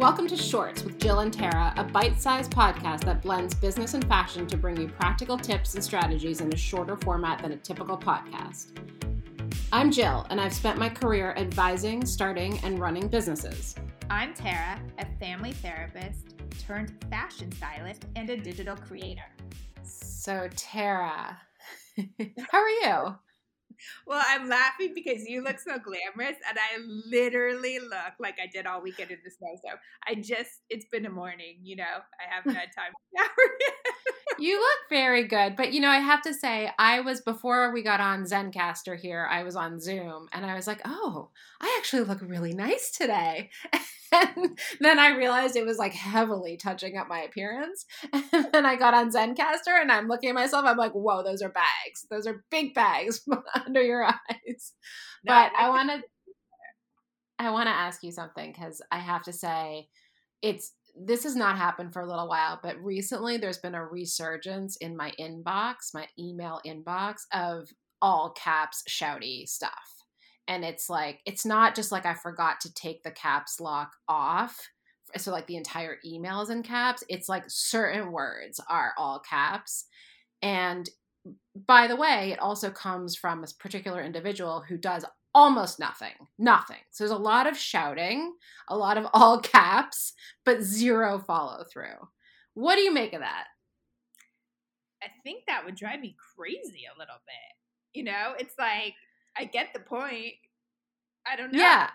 Welcome to Shorts with Jill and Tara, a bite sized podcast that blends business and fashion to bring you practical tips and strategies in a shorter format than a typical podcast. I'm Jill, and I've spent my career advising, starting, and running businesses. I'm Tara, a family therapist turned fashion stylist and a digital creator. So, Tara, how are you? Well, I'm laughing because you look so glamorous, and I literally look like I did all weekend in the snow. So I just, it's been a morning, you know, I haven't had time to shower yet. You look very good, but you know, I have to say, I was before we got on Zencastr here, I was on Zoom, and I was like, oh, I actually look really nice today. And then I realized it was like heavily touching up my appearance. And then I got on Zencastr and I'm looking at myself. I'm like, whoa, those are bags. Those are big bags under your eyes. No, but I want to. I want to ask you something because I have to say, it's this has not happened for a little while, but recently there's been a resurgence in my inbox, my email inbox of all caps shouty stuff and it's like it's not just like I forgot to take the caps lock off. So like the entire email is in caps. It's like certain words are all caps. And by the way, it also comes from a particular individual who does almost nothing. Nothing. So there's a lot of shouting, a lot of all caps, but zero follow through. What do you make of that? I think that would drive me crazy a little bit. You know, it's like I get the point. I don't know. Yeah.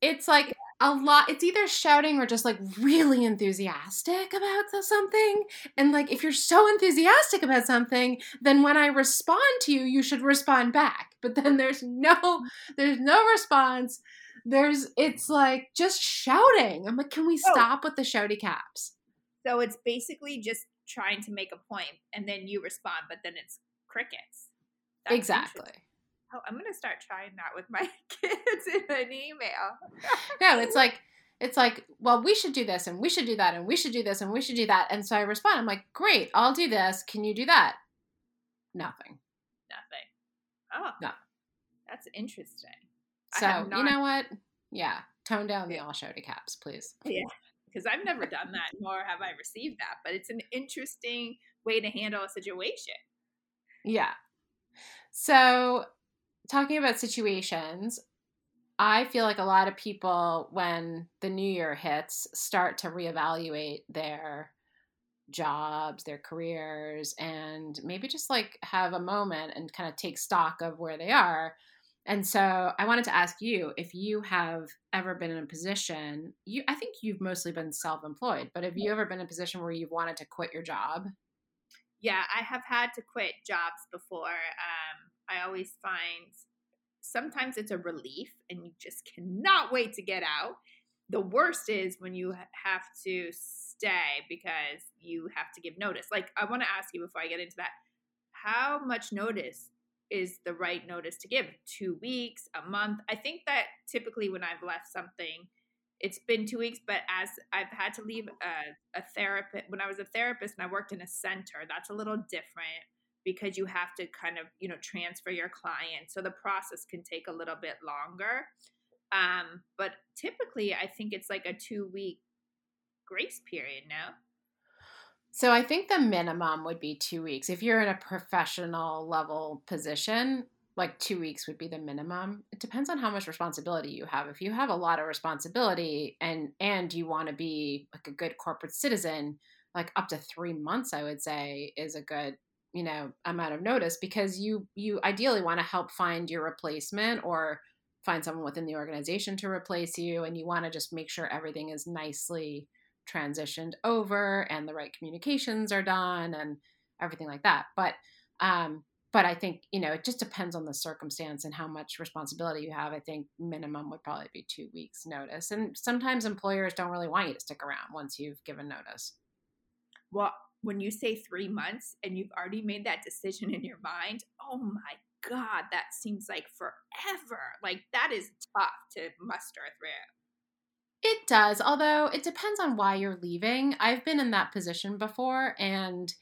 It's like a lot it's either shouting or just like really enthusiastic about something. And like if you're so enthusiastic about something then when i respond to you you should respond back. But then there's no there's no response. There's it's like just shouting. I'm like can we oh. stop with the shouty caps? So it's basically just trying to make a point and then you respond but then it's crickets. That's exactly oh, I'm gonna start trying that with my kids in an email. no, it's like it's like, well, we should do this and we should do that and we should do this and we should do that. And so I respond, I'm like, great, I'll do this. Can you do that? Nothing. Nothing. Oh. No. That's interesting. So not- you know what? Yeah. Tone down the all shouty caps, please. Yeah. Because I've never done that, nor have I received that. But it's an interesting way to handle a situation. Yeah. So talking about situations, I feel like a lot of people, when the new year hits, start to reevaluate their jobs, their careers, and maybe just like have a moment and kind of take stock of where they are. And so I wanted to ask you if you have ever been in a position, you I think you've mostly been self-employed, but have you ever been in a position where you've wanted to quit your job? Yeah, I have had to quit jobs before. Um, I always find sometimes it's a relief and you just cannot wait to get out. The worst is when you have to stay because you have to give notice. Like, I want to ask you before I get into that how much notice is the right notice to give? Two weeks, a month? I think that typically when I've left something, it's been two weeks, but as I've had to leave a, a therapist, when I was a therapist and I worked in a center, that's a little different because you have to kind of you know transfer your client so the process can take a little bit longer. Um, but typically i think it's like a two week grace period now so i think the minimum would be two weeks. If you're in a professional level position like two weeks would be the minimum. It depends on how much responsibility you have. If you have a lot of responsibility and and you want to be like a good corporate citizen like up to three months i would say is a good you know amount of notice because you you ideally want to help find your replacement or find someone within the organization to replace you and you want to just make sure everything is nicely transitioned over and the right communications are done and everything like that. But um but i think you know it just depends on the circumstance and how much responsibility you have. I think minimum would probably be two weeks notice and sometimes employers don't really want you to stick around once you've given notice. Well when you say three months and you've already made that decision in your mind, oh my God, that seems like forever. Like that is tough to muster through. It does, although it depends on why you're leaving. I've been in that position before and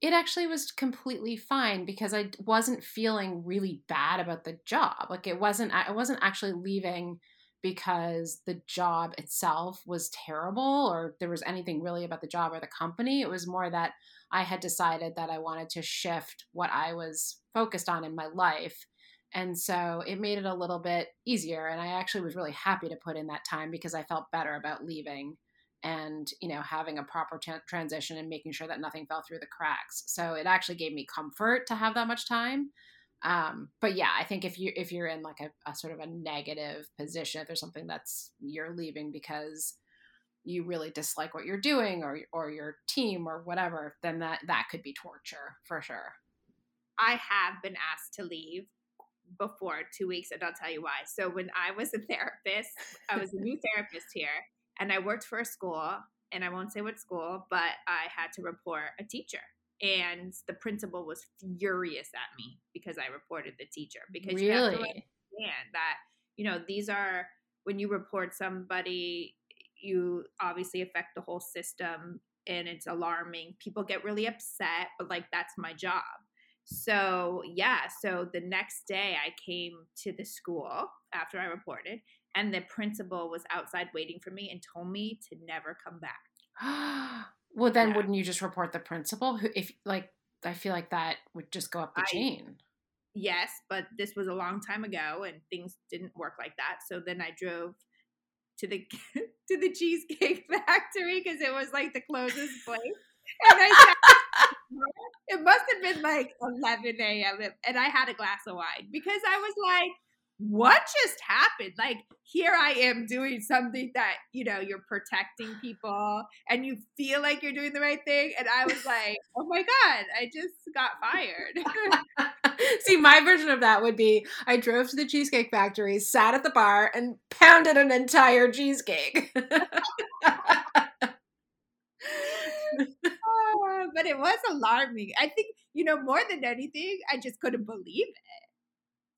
it actually was completely fine because I wasn't feeling really bad about the job. Like it wasn't I wasn't actually leaving because the job itself was terrible or there was anything really about the job or the company. It was more that I had decided that I wanted to shift what I was focused on in my life. And so it made it a little bit easier. And I actually was really happy to put in that time because I felt better about leaving and you know having a proper t- transition and making sure that nothing fell through the cracks so it actually gave me comfort to have that much time um, but yeah, I think if you if you're in like a, a sort of a negative position, if there's something that's you're leaving because you really dislike what you're doing or or your team or whatever, then that that could be torture for sure. I have been asked to leave before two weeks, and I'll tell you why. So when I was a therapist, I was a new therapist here, and I worked for a school, and I won't say what school, but I had to report a teacher and the principal was furious at me because I reported the teacher because really? you have to understand that you know these are when you report somebody you obviously affect the whole system and it's alarming. People get really upset but like that's my job. So yeah so the next day I came to the school after I reported and the principal was outside waiting for me and told me to never come back Well, then yeah. wouldn't you just report the principal? Who, if like, I feel like that would just go up the I, chain. Yes, but this was a long time ago, and things didn't work like that. So then I drove to the to the cheesecake factory because it was like the closest place, and I. it must have been like 11 a.m. and I had a glass of wine because I was like, what just happened? Like, here I am doing something that, you know, you're protecting people and you feel like you're doing the right thing. And I was like, oh my God, I just got fired. See, my version of that would be I drove to the Cheesecake Factory, sat at the bar, and pounded an entire cheesecake. oh, but it was alarming. I think, you know, more than anything, I just couldn't believe it.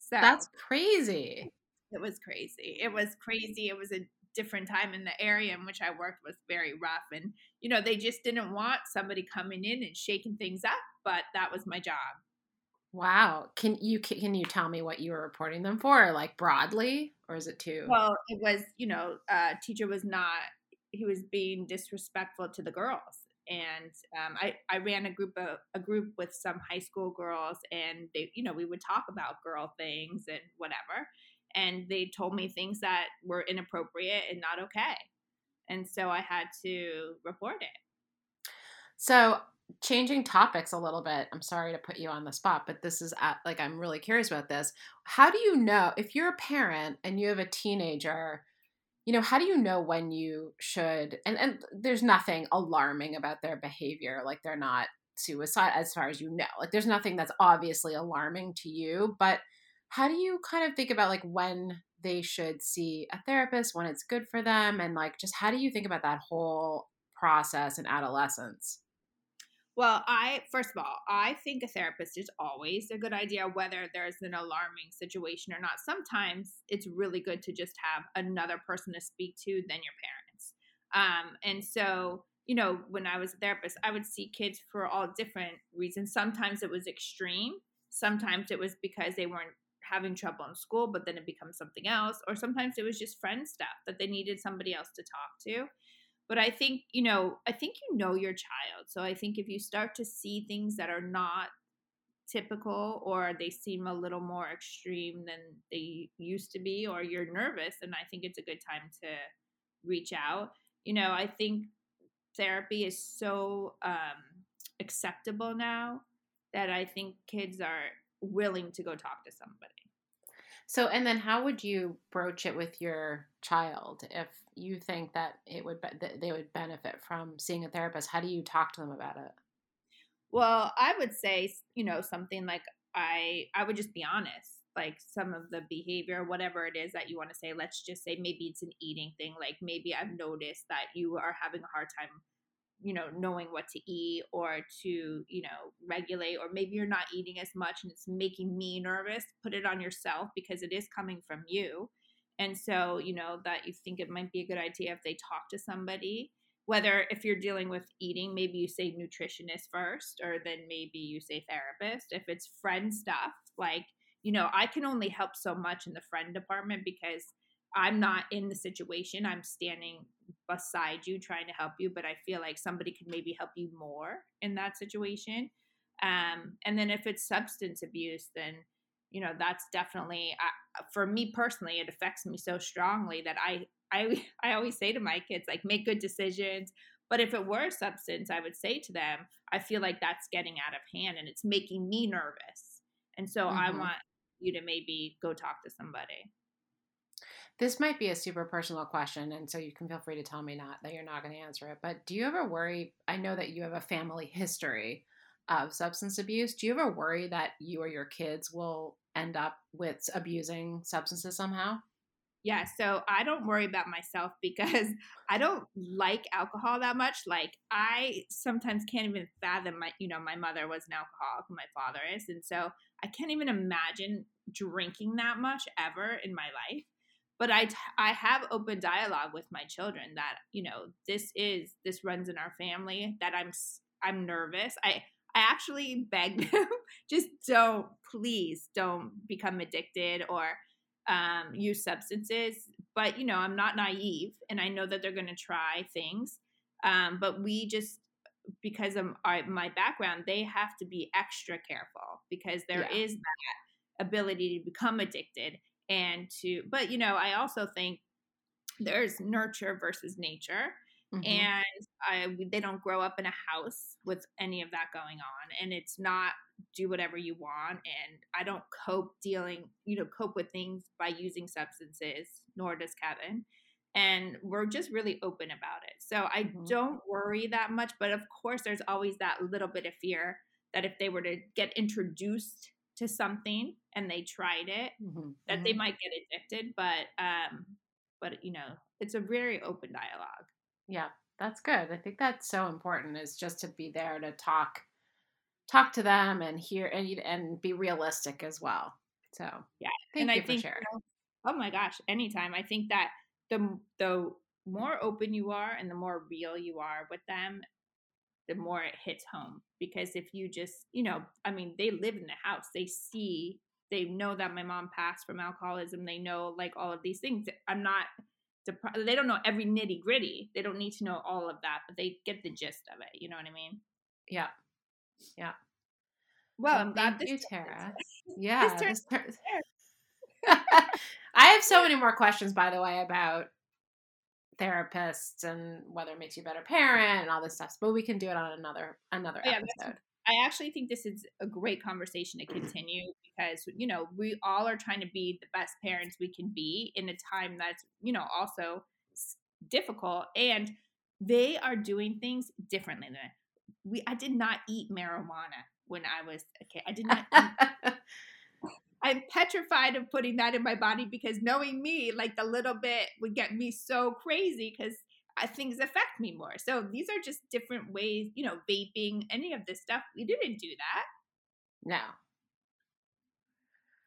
So that's crazy. It was crazy. It was crazy. It was a different time in the area in which I worked was very rough. And, you know, they just didn't want somebody coming in and shaking things up, but that was my job. Wow. Can you can you tell me what you were reporting them for, like broadly, or is it too? Well, it was you know, uh, teacher was not he was being disrespectful to the girls, and um, I, I ran a group of a group with some high school girls and they you know we would talk about girl things and whatever and they told me things that were inappropriate and not okay and so i had to report it. So changing topics a little bit i'm sorry to put you on the spot but this is at, like i'm really curious about this. How do you know if you're a parent and you have a teenager you know how do you know when you should and and there's nothing alarming about their behavior like they're not suicide as far as you know like there's nothing that's obviously alarming to you but how do you kind of think about like when they should see a therapist when it's good for them and like just how do you think about that whole process in adolescence well, I first of all, I think a therapist is always a good idea, whether there's an alarming situation or not. Sometimes it's really good to just have another person to speak to than your parents. Um, and so, you know, when I was a therapist, I would see kids for all different reasons. Sometimes it was extreme. Sometimes it was because they weren't having trouble in school, but then it becomes something else. Or sometimes it was just friend stuff that they needed somebody else to talk to but i think you know i think you know your child so i think if you start to see things that are not typical or they seem a little more extreme than they used to be or you're nervous and i think it's a good time to reach out. You know i think therapy is so um, acceptable now that i think kids are willing to go talk to somebody so, and then how would you broach it with your child if you think that it would be, that they would benefit from seeing a therapist? How do you talk to them about it? Well, I would say, you know, something like I I would just be honest. Like some of the behavior, whatever it is that you want to say, let's just say maybe it's an eating thing. Like maybe I've noticed that you are having a hard time you know knowing what to eat or to you know regulate or maybe you're not eating as much and it's making me nervous put it on yourself because it is coming from you and so you know that you think it might be a good idea if they talk to somebody whether if you're dealing with eating maybe you say nutritionist first or then maybe you say therapist if it's friend stuff like you know i can only help so much in the friend department because I'm not in the situation. I'm standing beside you trying to help you, but I feel like somebody could maybe help you more in that situation. Um, and then if it's substance abuse, then you know that's definitely uh, for me personally. It affects me so strongly that I I I always say to my kids like make good decisions. But if it were substance, I would say to them, I feel like that's getting out of hand and it's making me nervous. And so mm-hmm. I want you to maybe go talk to somebody. This might be a super personal question, and so you can feel free to tell me not that you're not going to answer it. But do you ever worry? I know that you have a family history of substance abuse. Do you ever worry that you or your kids will end up with abusing substances somehow? Yeah, so I don't worry about myself because I don't like alcohol that much. Like I sometimes can't even fathom my, you know, my mother was an alcoholic, my father is, and so I can't even imagine drinking that much ever in my life but I, I have open dialogue with my children that you know this is this runs in our family that i'm i'm nervous i i actually beg them just don't please don't become addicted or um, use substances but you know i'm not naive and i know that they're going to try things um, but we just because of our, my background they have to be extra careful because there yeah. is that ability to become addicted and to but you know i also think there's nurture versus nature mm-hmm. and I, they don't grow up in a house with any of that going on and it's not do whatever you want and i don't cope dealing you know cope with things by using substances nor does kevin and we're just really open about it so i mm-hmm. don't worry that much but of course there's always that little bit of fear that if they were to get introduced to something and they tried it mm-hmm. that mm-hmm. they might get addicted but um but you know it's a very open dialogue yeah that's good i think that's so important is just to be there to talk talk to them and hear and and be realistic as well so yeah and i think you know, oh my gosh anytime i think that the the more open you are and the more real you are with them the more it hits home because if you just you know i mean they live in the house they see they know that my mom passed from alcoholism they know like all of these things i'm not they don't know every nitty gritty they don't need to know all of that but they get the gist of it you know what i mean yeah yeah well, um, I'm glad this you, Tara. Yeah. This this I have so many more questions, by the way, about therapists and whether it makes you a better parent and all this stuff. But we can do it on another another yeah, episode. I actually think this is a great conversation to continue because you know we all are trying to be the best parents we can be in a time that's you know also difficult and they are doing things differently than we I did not eat marijuana when I was a kid. I did not I'm petrified of putting that in my body because knowing me, like the little bit would get me so crazy because uh, things affect me more. So these are just different ways, you know, vaping, any of this stuff. We didn't do that. No.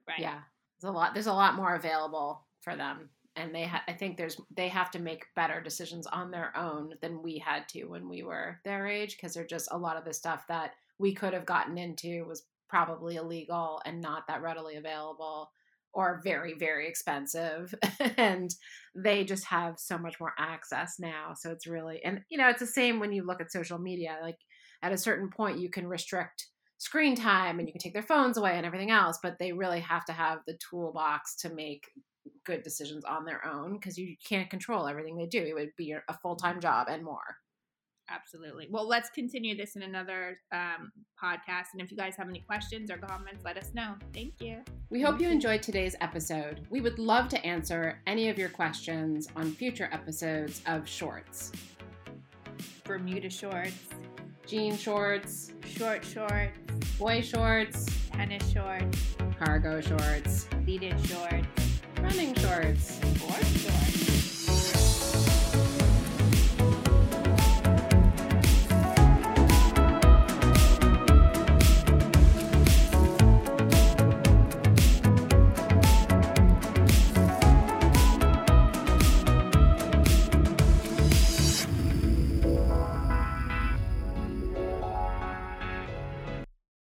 Right. Yeah. There's a lot there's a lot more available for them and they ha- I think there's they have to make better decisions on their own than we had to when we were their age because they're just a lot of the stuff that we could have gotten into was probably illegal and not that readily available or very very expensive. And they just have so much more access now. So it's really and you know it's the same when you look at social media like at a certain point you can restrict screen time and you can take their phones away and everything else but they really have to have the toolbox to make good decisions on their own because you can't control everything they do. It would be a full-time job and more absolutely. Well, let's continue this in another um, podcast. And if you guys have any questions or comments, let us know. Thank you. We hope you enjoyed today's episode. We would love to answer any of your questions on future episodes of Shorts. Bermuda shorts, jean shorts, short shorts, boy shorts, tennis shorts, cargo shorts, pleated shorts, running shorts, board shorts